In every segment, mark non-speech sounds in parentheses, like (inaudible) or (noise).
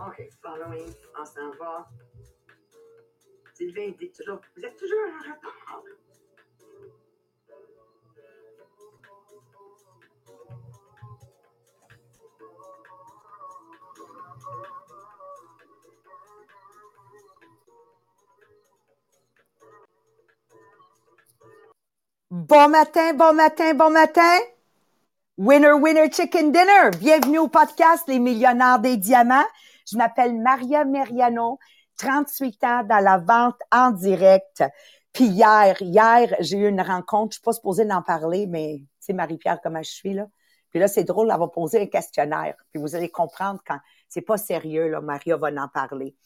OK, following, on s'en va. Sylvain dit toujours, vous êtes toujours en retard. Bon matin, bon matin, bon matin. Winner, winner, chicken dinner. Bienvenue au podcast Les millionnaires des diamants. Je m'appelle Maria Meriano, 38 ans dans la vente en direct. Puis hier, hier, j'ai eu une rencontre. Je suis pas supposée d'en parler, mais c'est Marie-Pierre comment je suis là? Puis là, c'est drôle, elle va poser un questionnaire. Puis vous allez comprendre quand c'est pas sérieux, là, Maria va en parler.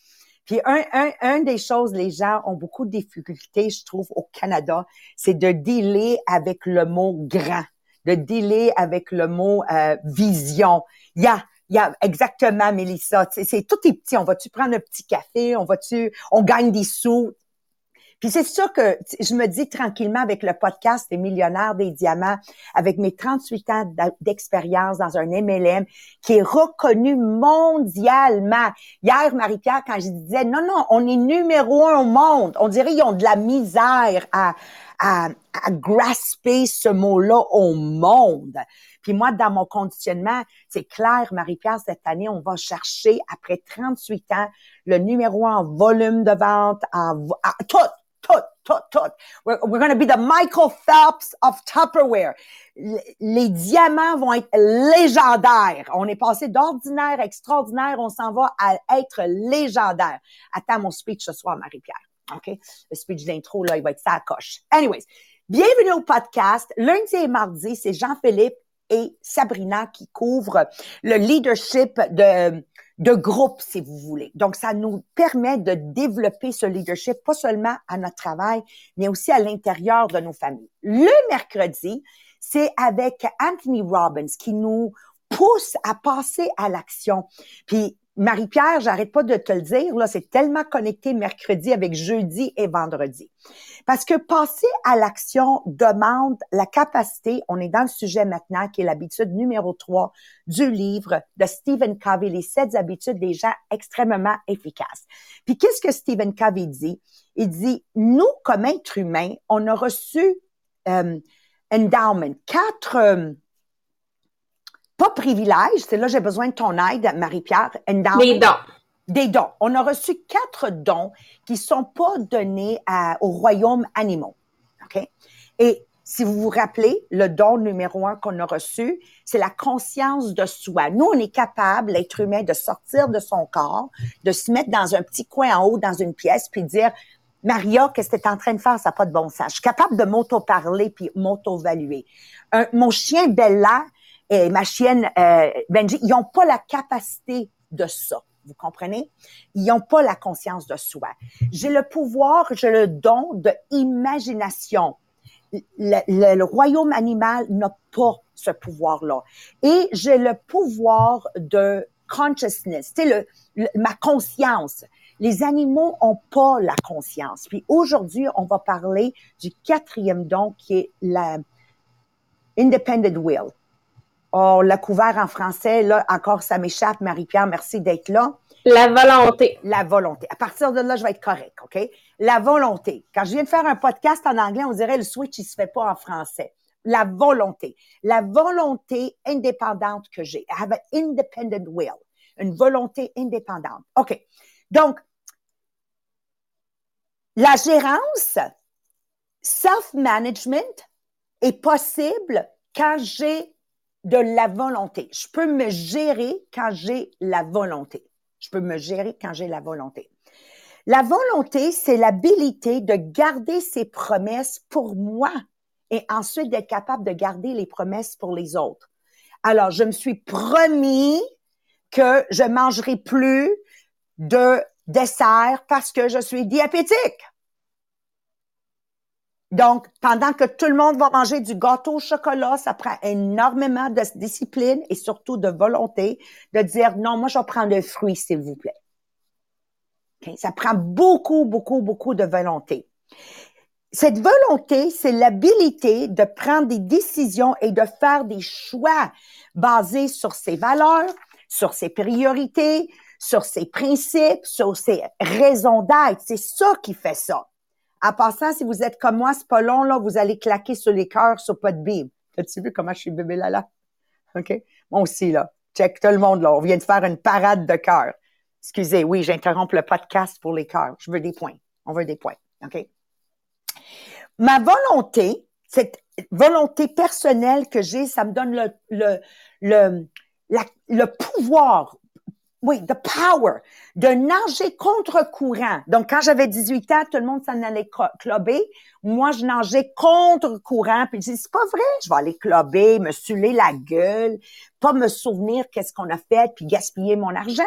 Puis un, un, un des choses, les gens ont beaucoup de difficultés, je trouve, au Canada, c'est de dealer avec le mot grand, de dealer avec le mot euh, vision. Il y a, il y a exactement, Mélissa, c'est tout est petit. On va-tu prendre un petit café? On va-tu, on gagne des sous? Puis c'est ça que je me dis tranquillement avec le podcast des millionnaires des diamants, avec mes 38 ans d'expérience dans un MLM qui est reconnu mondialement. Hier, Marie-Pierre, quand je disais, non, non, on est numéro un au monde, on dirait qu'ils ont de la misère à, à, à grasper ce mot-là au monde. Puis moi, dans mon conditionnement, c'est clair, Marie-Pierre, cette année, on va chercher, après 38 ans, le numéro en volume de vente, en, tout, tout, tout, tout. We're, we're going to be the Michael Phelps of Tupperware. Les diamants vont être légendaires. On est passé d'ordinaire à extraordinaire. On s'en va à être légendaire. Attends mon speech ce soir, Marie-Pierre. OK? Le speech d'intro, là, il va être ça à coche. Anyways. Bienvenue au podcast. Lundi et mardi, c'est Jean-Philippe et Sabrina qui couvrent le leadership de, de groupe, si vous voulez. Donc, ça nous permet de développer ce leadership, pas seulement à notre travail, mais aussi à l'intérieur de nos familles. Le mercredi, c'est avec Anthony Robbins qui nous pousse à passer à l'action. Puis Marie-Pierre, j'arrête pas de te le dire, là, c'est tellement connecté mercredi avec jeudi et vendredi. Parce que passer à l'action demande la capacité, on est dans le sujet maintenant, qui est l'habitude numéro 3 du livre de Stephen Covey, les sept habitudes des gens extrêmement efficaces. Puis qu'est-ce que Stephen Covey dit? Il dit, nous, comme êtres humains, on a reçu euh, endowment, quatre... Euh, pas privilège, c'est là j'ai besoin de ton aide, Marie-Pierre. Des dons. Des dons. On a reçu quatre dons qui sont pas donnés au royaume animaux. OK? Et si vous vous rappelez, le don numéro un qu'on a reçu, c'est la conscience de soi. Nous, on est capable, l'être humain, de sortir de son corps, de se mettre dans un petit coin en haut, dans une pièce, puis dire, Maria, qu'est-ce que tu es en train de faire? Ça n'a pas de bon sens. Je suis capable de m'auto-parler puis m'auto-valuer. Mon chien Bella, et ma chienne euh, Benji, ils n'ont pas la capacité de ça. Vous comprenez? Ils n'ont pas la conscience de soi. J'ai le pouvoir, j'ai le don de imagination. Le, le, royaume animal n'a pas ce pouvoir-là. Et j'ai le pouvoir de consciousness, tu sais, le, ma conscience. Les animaux ont pas la conscience. Puis aujourd'hui, on va parler du quatrième don qui est la independent will. Oh, l'a couvert en français. Là, encore, ça m'échappe. Marie-Pierre, merci d'être là. La volonté. La volonté. À partir de là, je vais être correct, OK? La volonté. Quand je viens de faire un podcast en anglais, on dirait le switch, il se fait pas en français. La volonté. La volonté indépendante que j'ai. I have an independent will. Une volonté indépendante. OK. Donc, la gérance, self-management est possible quand j'ai de la volonté. Je peux me gérer quand j'ai la volonté. Je peux me gérer quand j'ai la volonté. La volonté, c'est l'habilité de garder ses promesses pour moi et ensuite d'être capable de garder les promesses pour les autres. Alors, je me suis promis que je mangerai plus de dessert parce que je suis diabétique. Donc, pendant que tout le monde va manger du gâteau au chocolat, ça prend énormément de discipline et surtout de volonté de dire non, moi, je vais prendre un fruit, s'il vous plaît. Ça prend beaucoup, beaucoup, beaucoup de volonté. Cette volonté, c'est l'habilité de prendre des décisions et de faire des choix basés sur ses valeurs, sur ses priorités, sur ses principes, sur ses raisons d'être. C'est ça qui fait ça. En passant, si vous êtes comme moi, c'est pas long, là, vous allez claquer sur les cœurs sur Bible. As-tu vu comment je suis bébé là? OK? Moi aussi, là. Check tout le monde, là. On vient de faire une parade de cœur. Excusez, oui, j'interromps le podcast pour les cœurs. Je veux des points. On veut des points. OK? Ma volonté, cette volonté personnelle que j'ai, ça me donne le, le, le, le pouvoir oui, the power de nager contre courant. Donc, quand j'avais 18 ans, tout le monde s'en allait clubber. Moi, je nageais contre courant. Puis, je dis, c'est pas vrai, je vais aller clubber, me suler la gueule, pas me souvenir qu'est-ce qu'on a fait, puis gaspiller mon argent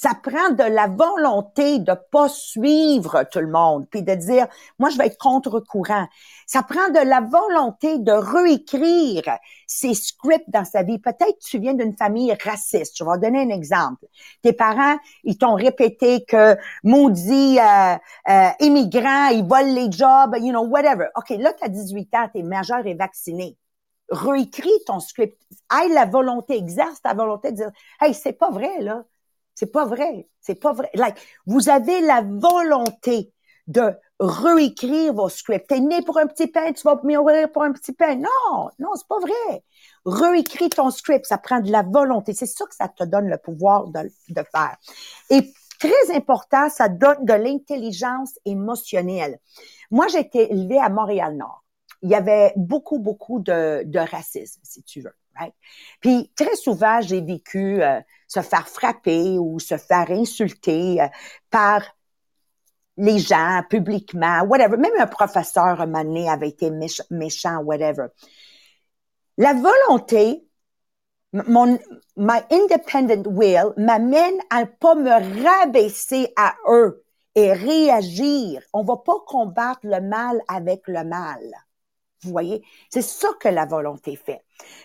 ça prend de la volonté de pas suivre tout le monde, puis de dire, moi, je vais être contre-courant. Ça prend de la volonté de réécrire ses scripts dans sa vie. Peut-être tu viens d'une famille raciste. Je vais donner un exemple. Tes parents, ils t'ont répété que maudit euh, euh, immigrants, ils volent les jobs, you know, whatever. OK, là, tu as 18 ans, tu es majeur et vacciné réécris ton script. Aille la volonté, exerce ta volonté de dire, hey, c'est pas vrai, là. C'est pas vrai. C'est pas vrai. Like, vous avez la volonté de réécrire vos scripts. T'es né pour un petit pain, tu vas mourir pour un petit pain. Non, non, c'est pas vrai. Réécris ton script, ça prend de la volonté. C'est ça que ça te donne le pouvoir de, de faire. Et très important, ça donne de l'intelligence émotionnelle. Moi, j'ai été élevée à Montréal-Nord. Il y avait beaucoup, beaucoup de, de racisme, si tu veux. Puis très souvent, j'ai vécu euh, se faire frapper ou se faire insulter euh, par les gens publiquement, whatever. Même un professeur un moment avait été méchant, whatever. La volonté, mon my independent will m'amène à pas me rabaisser à eux et réagir. On va pas combattre le mal avec le mal. Vous voyez, c'est ça que la volonté fait.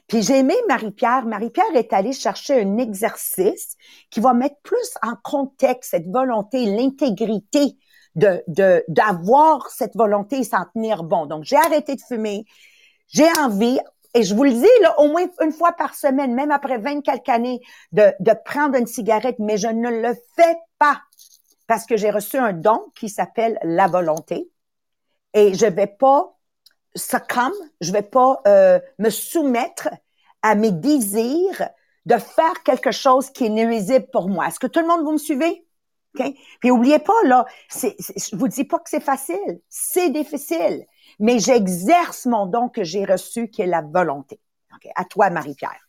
Puis j'ai aimé Marie-Pierre. Marie-Pierre est allée chercher un exercice qui va mettre plus en contexte cette volonté, l'intégrité de d'avoir cette volonté et s'en tenir bon. Donc j'ai arrêté de fumer, j'ai envie et je vous le dis là au moins une fois par semaine, même après 20 quelques années de de prendre une cigarette, mais je ne le fais pas parce que j'ai reçu un don qui s'appelle la volonté et je vais pas comme je vais pas euh, me soumettre à mes désirs de faire quelque chose qui est nuisible pour moi. Est-ce que tout le monde vous me suivez? Okay? Puis oubliez pas là, c'est, je vous dis pas que c'est facile, c'est difficile, mais j'exerce mon don que j'ai reçu qui est la volonté. Okay? À toi Marie-Pierre.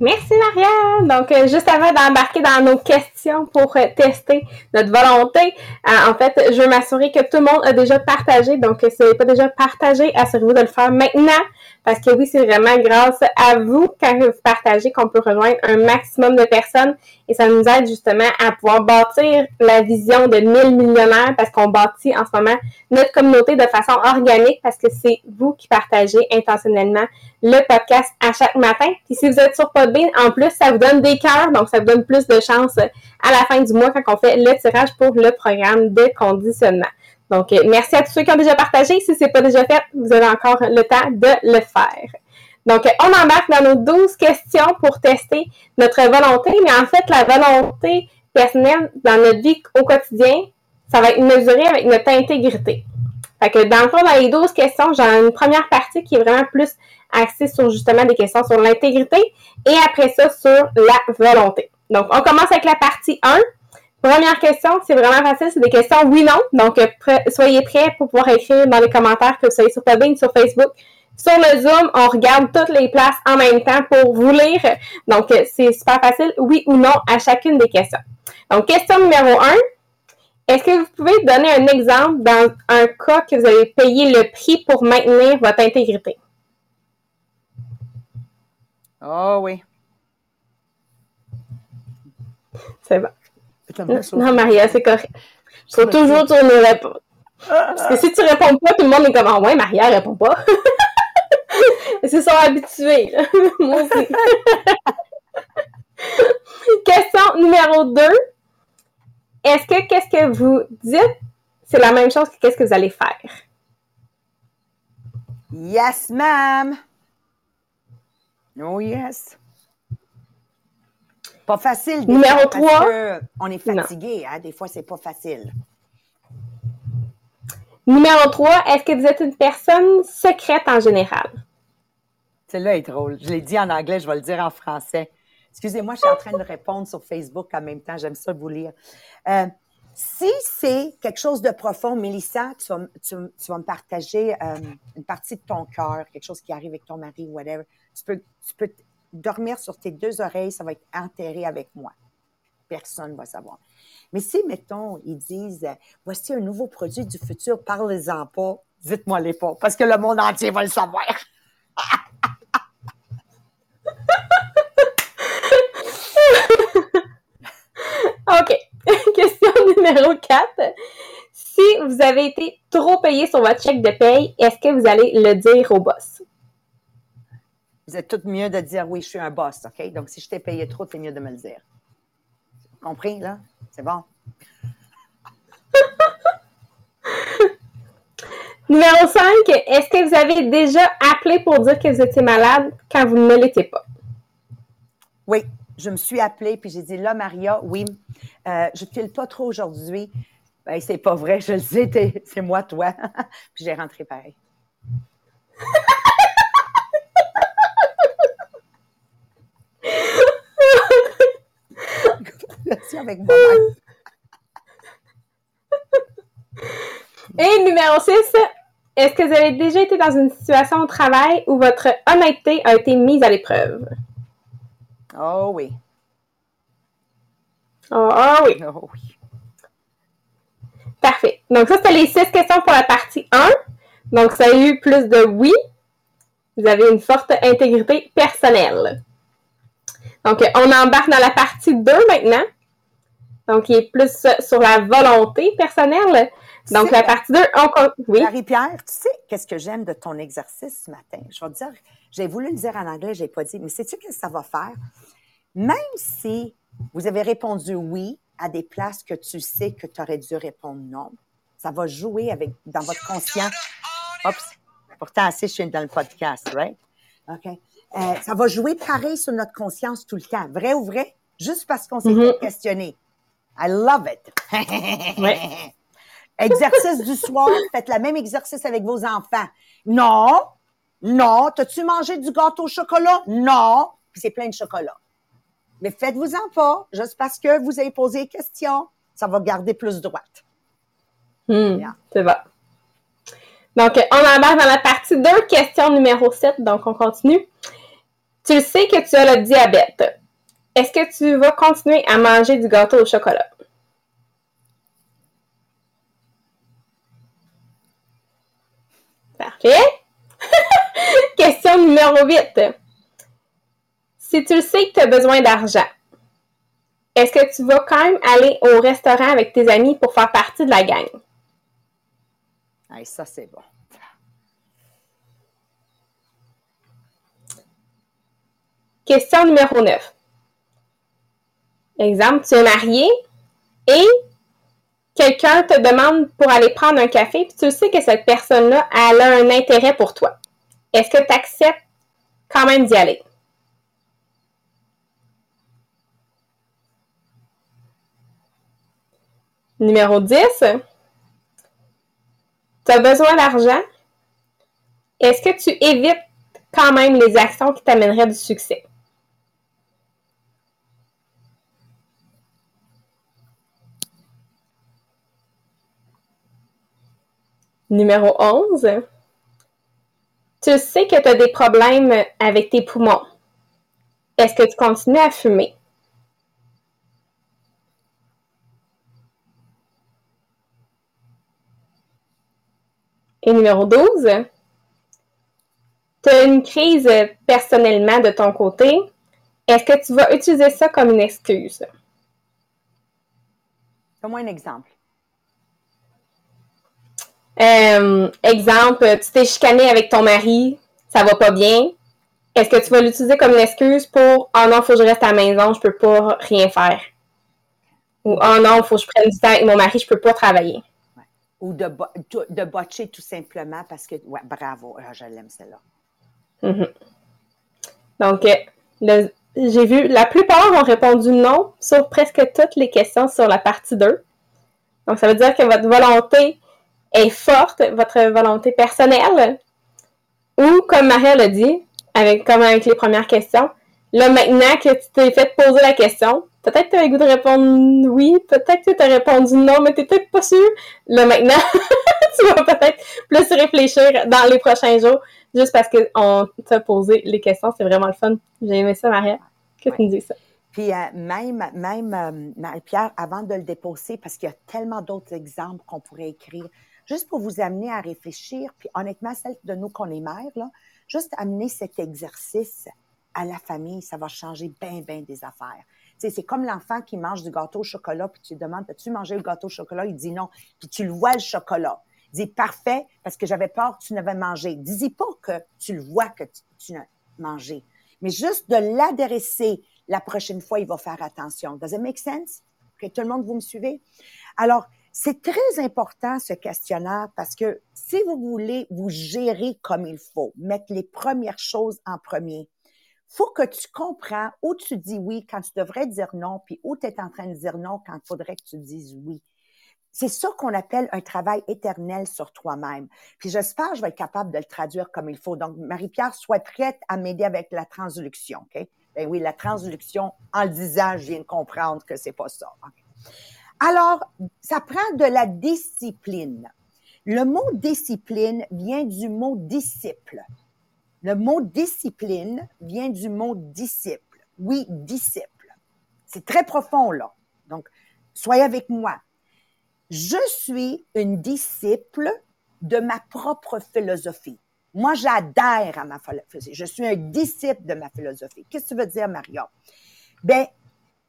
Merci Maria. Donc euh, juste avant d'embarquer dans nos questions pour euh, tester notre volonté, euh, en fait, je veux m'assurer que tout le monde a déjà partagé. Donc si vous n'avez pas déjà partagé, assurez-vous de le faire maintenant parce que oui, c'est vraiment grâce à vous quand vous partagez qu'on peut rejoindre un maximum de personnes et ça nous aide justement à pouvoir bâtir la vision de 1000 millionnaires parce qu'on bâtit en ce moment notre communauté de façon organique parce que c'est vous qui partagez intentionnellement le podcast à chaque matin. Puis si vous êtes sur En plus, ça vous donne des cœurs, donc ça vous donne plus de chance à la fin du mois quand on fait le tirage pour le programme de conditionnement. Donc, euh, merci à tous ceux qui ont déjà partagé. Si ce n'est pas déjà fait, vous avez encore le temps de le faire. Donc, euh, on embarque dans nos 12 questions pour tester notre volonté, mais en fait, la volonté personnelle dans notre vie au quotidien, ça va être mesuré avec notre intégrité. Fait que dans le fond, dans les 12 questions, j'ai une première partie qui est vraiment plus axée sur justement des questions sur l'intégrité et après ça sur la volonté. Donc, on commence avec la partie 1. Première question, c'est vraiment facile, c'est des questions oui-non. Donc, euh, soyez prêts pour pouvoir écrire dans les commentaires que vous soyez sur Podbean, sur Facebook. Sur le Zoom, on regarde toutes les places en même temps pour vous lire. Donc, euh, c'est super facile, oui ou non, à chacune des questions. Donc, question numéro 1. Est-ce que vous pouvez donner un exemple dans un cas que vous avez payé le prix pour maintenir votre intégrité? Oh oui. C'est bon. Non, Maria, c'est correct. Je faut toujours tourner réponse. Parce que si tu réponds pas, tout le monde est comme ah ouais, Maria répond pas. (laughs) Ils se sont habitués. (laughs) Moi aussi. (laughs) Question numéro 2. Est-ce que qu'est-ce que vous dites, c'est la même chose que qu'est-ce que vous allez faire? Yes, ma'am. Oh, yes. Pas facile. des Numéro fois, parce trois? que On est fatigué, hein? Des fois, c'est pas facile. Numéro 3, est-ce que vous êtes une personne secrète en général? Celle-là est drôle. Je l'ai dit en anglais, je vais le dire en français. Excusez-moi, je suis en train de répondre sur Facebook en même temps. J'aime ça vous lire. Euh, si c'est quelque chose de profond, Mélissa, tu vas, m- tu, m- tu vas me partager euh, une partie de ton cœur, quelque chose qui arrive avec ton mari, whatever. Tu peux, dormir sur tes deux oreilles, ça va être enterré avec moi. Personne ne va savoir. Mais si, mettons, ils disent Voici un nouveau produit du futur, parlez-en pas, dites-moi les pas, parce que le monde entier va le savoir. (laughs) OK. (laughs) Question numéro 4. Si vous avez été trop payé sur votre chèque de paye, est-ce que vous allez le dire au boss? Vous êtes tout mieux de dire oui, je suis un boss, OK? Donc, si je t'ai payé trop, c'est mieux de me le dire. Compris, là? C'est bon? (laughs) Numéro 5. Est-ce que vous avez déjà appelé pour dire que vous étiez malade quand vous ne l'étiez pas? Oui, je me suis appelée, puis j'ai dit, là, Maria, oui, euh, je ne file pas trop aujourd'hui. Ben, c'est pas vrai, je le sais, c'est moi, toi. (laughs) puis j'ai rentré pareil. (laughs) Avec. (laughs) Et numéro 6. Est-ce que vous avez déjà été dans une situation au travail où votre honnêteté a été mise à l'épreuve? Oh oui, Oh, oui. oh oui. Parfait. Donc, ça, c'était les six questions pour la partie 1. Donc, ça a eu plus de oui. Vous avez une forte intégrité personnelle. Donc, on embarque dans la partie 2 maintenant. Donc, qui est plus sur la volonté personnelle. Donc, la partie 2, on. Oui. Marie-Pierre, tu sais qu'est-ce que j'aime de ton exercice ce matin? Je vais te dire, j'ai voulu le dire en anglais, je l'ai pas dit, mais sais-tu ce que ça va faire? Même si vous avez répondu oui à des places que tu sais que tu aurais dû répondre non, ça va jouer avec, dans votre conscience. Oups, pourtant, assez, je suis dans le podcast, right? OK. Euh, ça va jouer pareil sur notre conscience tout le temps. Vrai ou vrai? Juste parce qu'on s'est Mhm. fait questionner. I love it. (laughs) Ouais. (laughs) Exercice du soir, faites le même exercice avec vos enfants. Non, non. T'as-tu mangé du gâteau au chocolat? Non. Puis c'est plein de chocolat. Mais faites-vous-en pas, juste parce que vous avez posé des questions. Ça va garder plus droite. Yeah. C'est bon. Donc, on embarque dans la partie 2, question numéro 7. Donc, on continue. Tu sais que tu as le diabète. Est-ce que tu vas continuer à manger du gâteau au chocolat? Parfait. (laughs) Question numéro 8. Si tu le sais que tu as besoin d'argent, est-ce que tu vas quand même aller au restaurant avec tes amis pour faire partie de la gang? Hey, ça, c'est bon. Question numéro 9. Exemple, tu es marié et quelqu'un te demande pour aller prendre un café, puis tu sais que cette personne-là, elle a un intérêt pour toi. Est-ce que tu acceptes quand même d'y aller? Numéro 10. Tu as besoin d'argent. Est-ce que tu évites quand même les actions qui t'amèneraient du succès? Numéro 11. Tu sais que tu as des problèmes avec tes poumons. Est-ce que tu continues à fumer? Et numéro 12. Tu as une crise personnellement de ton côté. Est-ce que tu vas utiliser ça comme une excuse? Donne-moi un exemple. Euh, exemple, tu t'es chicané avec ton mari, ça va pas bien. Est-ce que tu vas l'utiliser comme une excuse pour Oh non, faut que je reste à la maison, je peux pas rien faire? Ou Oh non, faut que je prenne du temps avec mon mari, je peux pas travailler. Ou de, bo- de botcher tout simplement parce que. Ouais, bravo. Ah, je l'aime, celle-là. Mhm. Donc, euh, le j'ai vu la plupart ont répondu non sur presque toutes les questions sur la partie 2. Donc, ça veut dire que votre volonté est forte, votre volonté personnelle, ou comme Maria l'a dit, avec, comme avec les premières questions, là, maintenant que tu t'es fait poser la question, peut-être que tu as le goût de répondre oui, peut-être que tu as répondu non, mais tu peut-être pas sûr. Là, maintenant, (laughs) tu vas peut-être plus réfléchir dans les prochains jours, juste parce qu'on t'a posé les questions. C'est vraiment le fun. J'ai aimé ça, Maria. Que tu nous dis ça? Puis euh, même, même euh, Marie-Pierre, avant de le déposer, parce qu'il y a tellement d'autres exemples qu'on pourrait écrire, juste pour vous amener à réfléchir, puis honnêtement, celle de nous qu'on est mères, là, juste amener cet exercice à la famille, ça va changer bien, bien des affaires. c'est comme l'enfant qui mange du gâteau au chocolat, puis tu lui demandes, as-tu mangé le gâteau au chocolat? Il dit non. Puis tu le vois, le chocolat. Il dit, parfait, parce que j'avais peur que tu n'avais mangé. Dis-y pas que tu le vois que tu, tu n'as mangé. Mais juste de l'adresser la prochaine fois, il va faire attention. Does it make sense? Que tout le monde, vous me suivez? Alors, c'est très important ce questionnaire parce que si vous voulez vous gérer comme il faut, mettre les premières choses en premier, faut que tu comprends où tu dis oui quand tu devrais dire non, puis où tu es en train de dire non quand il faudrait que tu dises oui. C'est ça qu'on appelle un travail éternel sur toi-même. Puis j'espère que je vais être capable de le traduire comme il faut. Donc, Marie-Pierre, sois prête à m'aider avec la transluction. OK? Ben oui, la transluction, en le disant, je viens de comprendre que c'est pas ça. Alors, ça prend de la discipline. Le mot discipline vient du mot disciple. Le mot discipline vient du mot disciple. Oui, disciple. C'est très profond, là. Donc, soyez avec moi. Je suis une disciple de ma propre philosophie. Moi, j'adhère à ma philosophie. Je suis un disciple de ma philosophie. Qu'est-ce que tu veux dire, Maria? Ben,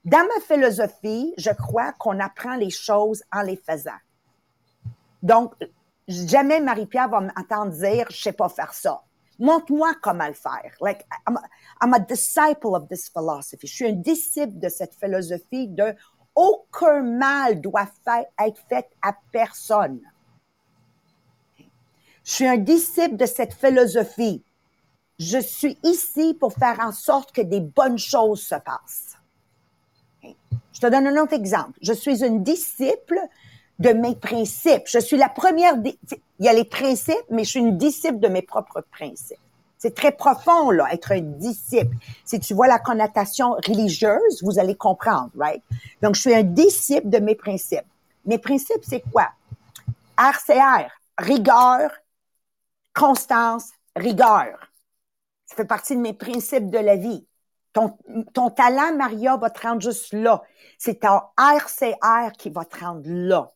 dans ma philosophie, je crois qu'on apprend les choses en les faisant. Donc, jamais Marie-Pierre va m'entendre dire, je sais pas faire ça. Montre-moi comment le faire. Like, I'm a, I'm a disciple of this philosophy. Je suis un disciple de cette philosophie de aucun mal doit être fait à personne. Je suis un disciple de cette philosophie. Je suis ici pour faire en sorte que des bonnes choses se passent. Je te donne un autre exemple. Je suis une disciple de mes principes. Je suis la première. Il y a les principes, mais je suis une disciple de mes propres principes. C'est très profond, là, être un disciple. Si tu vois la connotation religieuse, vous allez comprendre, right? Donc, je suis un disciple de mes principes. Mes principes, c'est quoi? RCR, rigueur, constance, rigueur. Ça fait partie de mes principes de la vie. Ton, ton talent, Maria, va te rendre juste là. C'est ton RCR qui va te rendre là.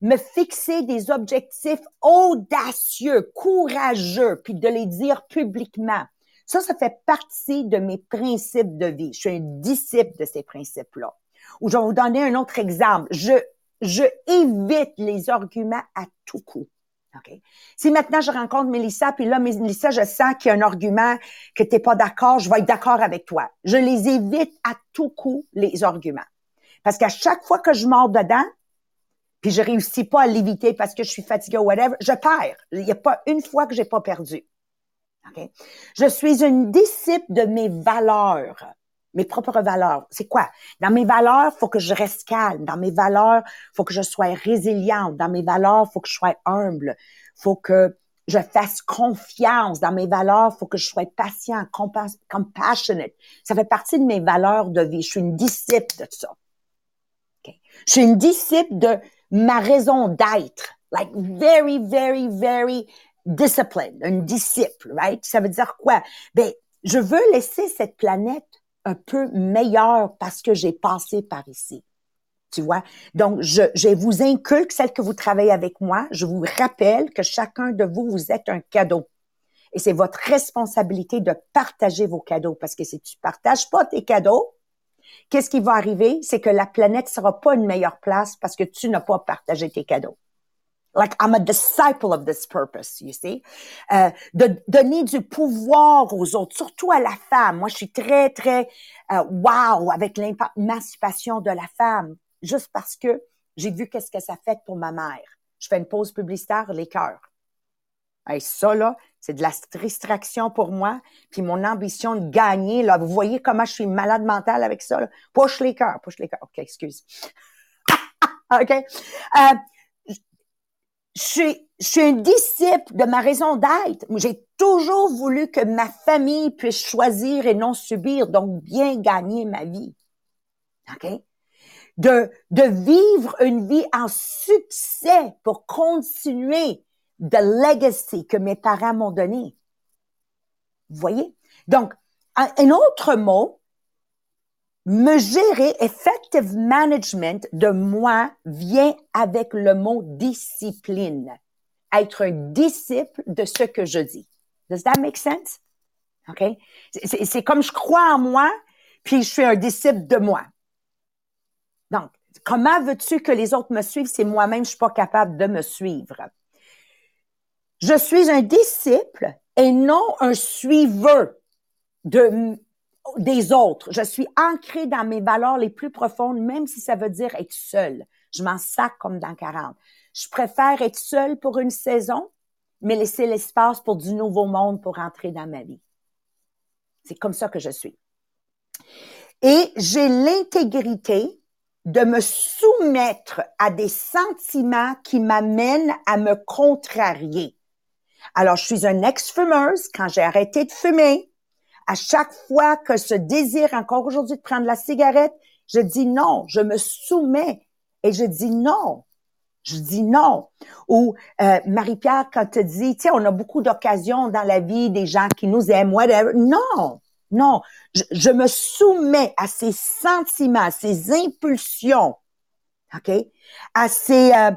Me fixer des objectifs audacieux, courageux, puis de les dire publiquement. Ça, ça fait partie de mes principes de vie. Je suis un disciple de ces principes-là. Ou je vais vous donner un autre exemple. Je, je évite les arguments à tout coup. Si maintenant je rencontre Mélissa, puis là, Mélissa, je sens qu'il y a un argument que tu n'es pas d'accord, je vais être d'accord avec toi. Je les évite à tout coup, les arguments. Parce qu'à chaque fois que je mords dedans, puis je réussis pas à l'éviter parce que je suis fatiguée ou whatever, je perds. Il n'y a pas une fois que j'ai pas perdu. Je suis une disciple de mes valeurs mes propres valeurs. C'est quoi? Dans mes valeurs, faut que je reste calme. Dans mes valeurs, faut que je sois résiliente. Dans mes valeurs, faut que je sois humble. Faut que je fasse confiance. Dans mes valeurs, faut que je sois patient, compassionate. Ça fait partie de mes valeurs de vie. Je suis une disciple de ça. Je suis une disciple de ma raison d'être. Like very, very, very disciplined. Une disciple, right? Ça veut dire quoi? Ben, je veux laisser cette planète un peu meilleur parce que j'ai passé par ici. Tu vois? Donc, je, je vous inculque, celle que vous travaillez avec moi, je vous rappelle que chacun de vous, vous êtes un cadeau. Et c'est votre responsabilité de partager vos cadeaux parce que si tu partages pas tes cadeaux, qu'est-ce qui va arriver? C'est que la planète sera pas une meilleure place parce que tu n'as pas partagé tes cadeaux. Like I'm a disciple of this purpose, you see? Euh, de donner du pouvoir aux autres, surtout à la femme. Moi, je suis très, très euh, wow avec l'émancipation de la femme, juste parce que j'ai vu qu'est-ce que ça fait pour ma mère. Je fais une pause publicitaire, les cœurs. Hey, ça, là, c'est de la distraction pour moi. Puis mon ambition de gagner, là, vous voyez comment je suis malade mentale avec ça. Là? Push les cœurs, push les cœurs. OK, excuse. (laughs) OK? Euh, je suis, je suis un disciple de ma raison d'être. J'ai toujours voulu que ma famille puisse choisir et non subir, donc bien gagner ma vie. OK? De, de vivre une vie en succès pour continuer the legacy que mes parents m'ont donné. Vous voyez? Donc, un autre mot, me gérer, effective management de moi vient avec le mot discipline. Être un disciple de ce que je dis. Does that make sense? OK? C'est comme je crois en moi, puis je suis un disciple de moi. Donc, comment veux-tu que les autres me suivent si moi-même je suis pas capable de me suivre? Je suis un disciple et non un suiveur de, des autres. Je suis ancrée dans mes valeurs les plus profondes, même si ça veut dire être seule. Je m'en sac comme dans 40. Je préfère être seule pour une saison, mais laisser l'espace pour du nouveau monde pour entrer dans ma vie. C'est comme ça que je suis. Et j'ai l'intégrité de me soumettre à des sentiments qui m'amènent à me contrarier. Alors, je suis une ex-fumeuse. Quand j'ai arrêté de fumer, à chaque fois que ce désir encore aujourd'hui de prendre la cigarette, je dis non, je me soumets et je dis non. Je dis non. Ou euh, Marie-Pierre, quand tu dis, tu sais, on a beaucoup d'occasions dans la vie, des gens qui nous aiment, whatever. Non, non. Je, me soumets à ces sentiments, à ces impulsions, OK? À ces euh,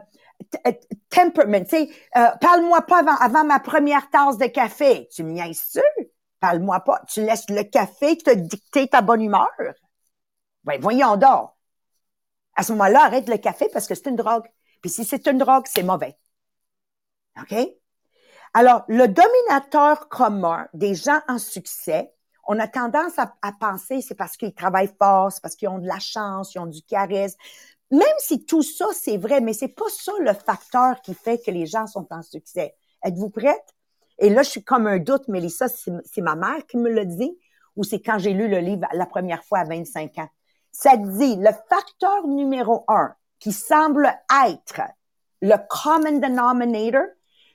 temperaments. Tu sais, euh, parle-moi pas avant, avant ma première tasse de café. Tu me niaises-tu? Parle-moi pas. Tu laisses le café te dicter ta bonne humeur? Ben, voyons donc. À ce moment-là, arrête le café parce que c'est une drogue. Puis si c'est une drogue, c'est mauvais. OK? Alors, le dominateur commun des gens en succès, on a tendance à, penser c'est parce qu'ils travaillent fort, c'est parce qu'ils ont de la chance, ils ont du charisme. Même si tout ça, c'est vrai, mais c'est pas ça le facteur qui fait que les gens sont en succès. Êtes-vous prête? Et là, je suis comme un doute, Mélissa, c'est ma mère qui me l'a dit ou c'est quand j'ai lu le livre la première fois à 25 ans. Ça dit, le facteur numéro un qui semble être le common denominator,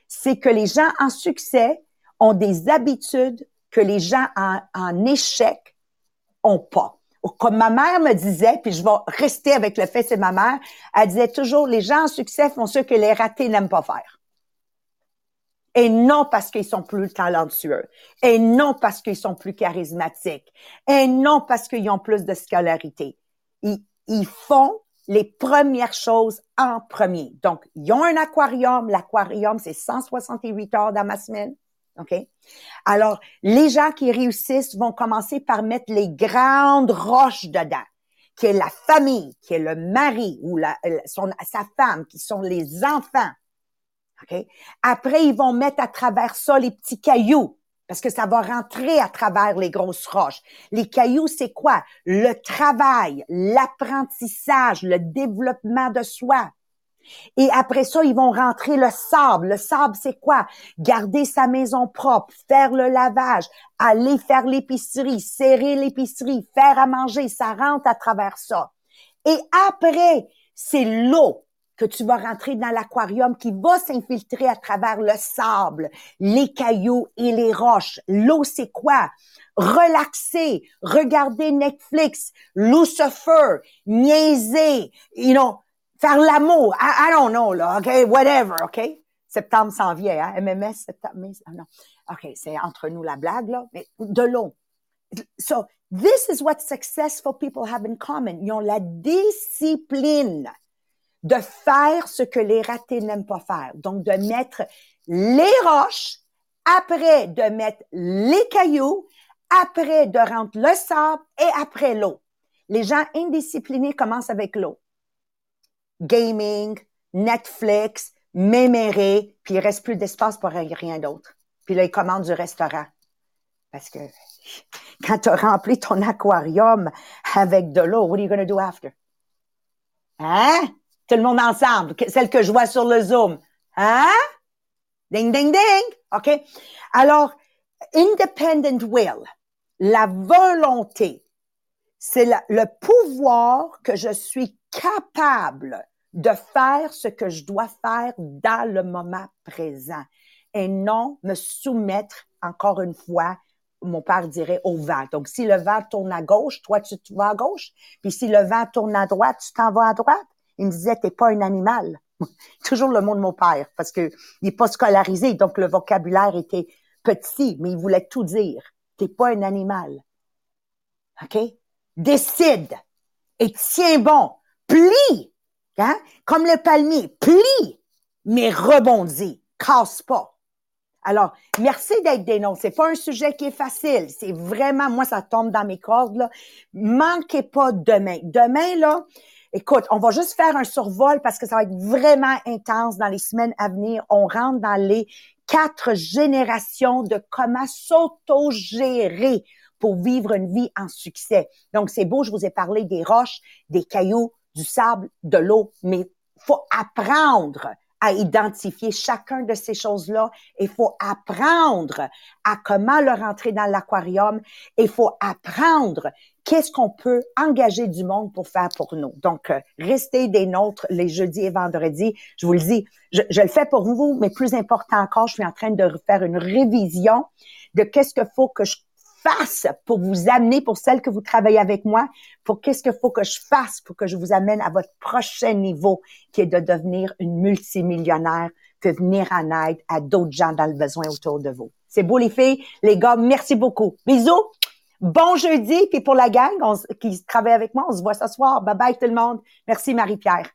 c'est que les gens en succès ont des habitudes que les gens en, échec ont pas. Comme ma mère me disait, puis je vais rester avec le fait, c'est ma mère, elle disait toujours, les gens en succès font ce que les ratés n'aiment pas faire et non parce qu'ils sont plus talentueux, et non parce qu'ils sont plus charismatiques, et non parce qu'ils ont plus de scolarité. Ils, font les premières choses en premier. Donc, ils ont un aquarium. L'aquarium, c'est 168 heures dans ma semaine. OK? Alors, les gens qui réussissent vont commencer par mettre les grandes roches dedans, qui est la famille, qui est le mari ou sa femme, qui sont les enfants, après, ils vont mettre à travers ça les petits cailloux parce que ça va rentrer à travers les grosses roches. Les cailloux, c'est quoi? Le travail, l'apprentissage, le développement de soi. Et après ça, ils vont rentrer le sable. Le sable, c'est quoi? Garder sa maison propre, faire le lavage, aller faire l'épicerie, serrer l'épicerie, faire à manger. Ça rentre à travers ça. Et après, c'est l'eau que tu vas rentrer dans l'aquarium qui va s'infiltrer à travers le sable, les cailloux et les roches. L'eau, c'est quoi? Relaxer, regarder Netflix, Lucifer, niaiser, you know, faire l'amour. I, don't know, là, OK? Whatever, OK? Septembre s'en vient, hein? MMS, septembre, ah non. OK, c'est entre nous la blague, là, mais de l'eau. So, this is what successful people have in common. Ils ont la discipline de faire ce que les ratés n'aiment pas faire. Donc, de mettre les roches, après de mettre les cailloux, après de rentrer le sable et après l'eau. Les gens indisciplinés commencent avec l'eau. Gaming, Netflix, méméré, puis il reste plus d'espace pour rien d'autre. Puis là, ils commandent du restaurant. Parce que (laughs) quand tu as rempli ton aquarium avec de l'eau, what are you going to do after? Hein? Le monde ensemble. Celle que je vois sur le Zoom. Hein? Ding, ding, ding. OK? Alors, independent will, la volonté, c'est le pouvoir que je suis capable de faire ce que je dois faire dans le moment présent et non me soumettre, encore une fois, mon père dirait au vent. Donc, si le vent tourne à gauche, toi, tu, vas à gauche. Puis si le vent tourne à droite, tu t'en vas à droite. Il me disait, t'es pas un animal. (laughs) Toujours le mot de mon père, parce que il est pas scolarisé, donc le vocabulaire était petit, mais il voulait tout dire. T'es pas un animal. OK? Décide et tiens bon. Plie. Hein? Comme le palmier. Plie, mais rebondis. Casse pas. Alors, merci d'être des noms. C'est pas un sujet qui est facile. C'est vraiment, moi, ça tombe dans mes cordes, là. Manquez pas demain. Demain, là, écoute, on va juste faire un survol parce que ça va être vraiment intense dans les semaines à venir. On rentre dans les quatre générations de comment s'auto-gérer pour vivre une vie en succès. Donc, c'est beau, je vous ai parlé des roches, des cailloux, du sable, de l'eau, mais faut apprendre à identifier chacun de ces choses-là. Il faut apprendre à comment le rentrer dans l'aquarium. Il faut apprendre qu'est-ce qu'on peut engager du monde pour faire pour nous? Donc, euh, restez des nôtres les jeudis et vendredis. Je vous le dis, je, je, le fais pour vous, mais plus important encore, je suis en train de faire une révision de qu'est-ce qu'il faut que je fasse pour vous amener, pour celles que vous travaillez avec moi, pour qu'est-ce qu'il faut que je fasse pour que je vous amène à votre prochain niveau, qui est de devenir une multimillionnaire, de venir en aide à d'autres gens dans le besoin autour de vous. C'est beau les filles, les gars, merci beaucoup. Bisous. Bon jeudi, puis pour la gang qui travaille avec moi, on se voit ce soir. Bye bye tout le monde. Merci Marie-Pierre.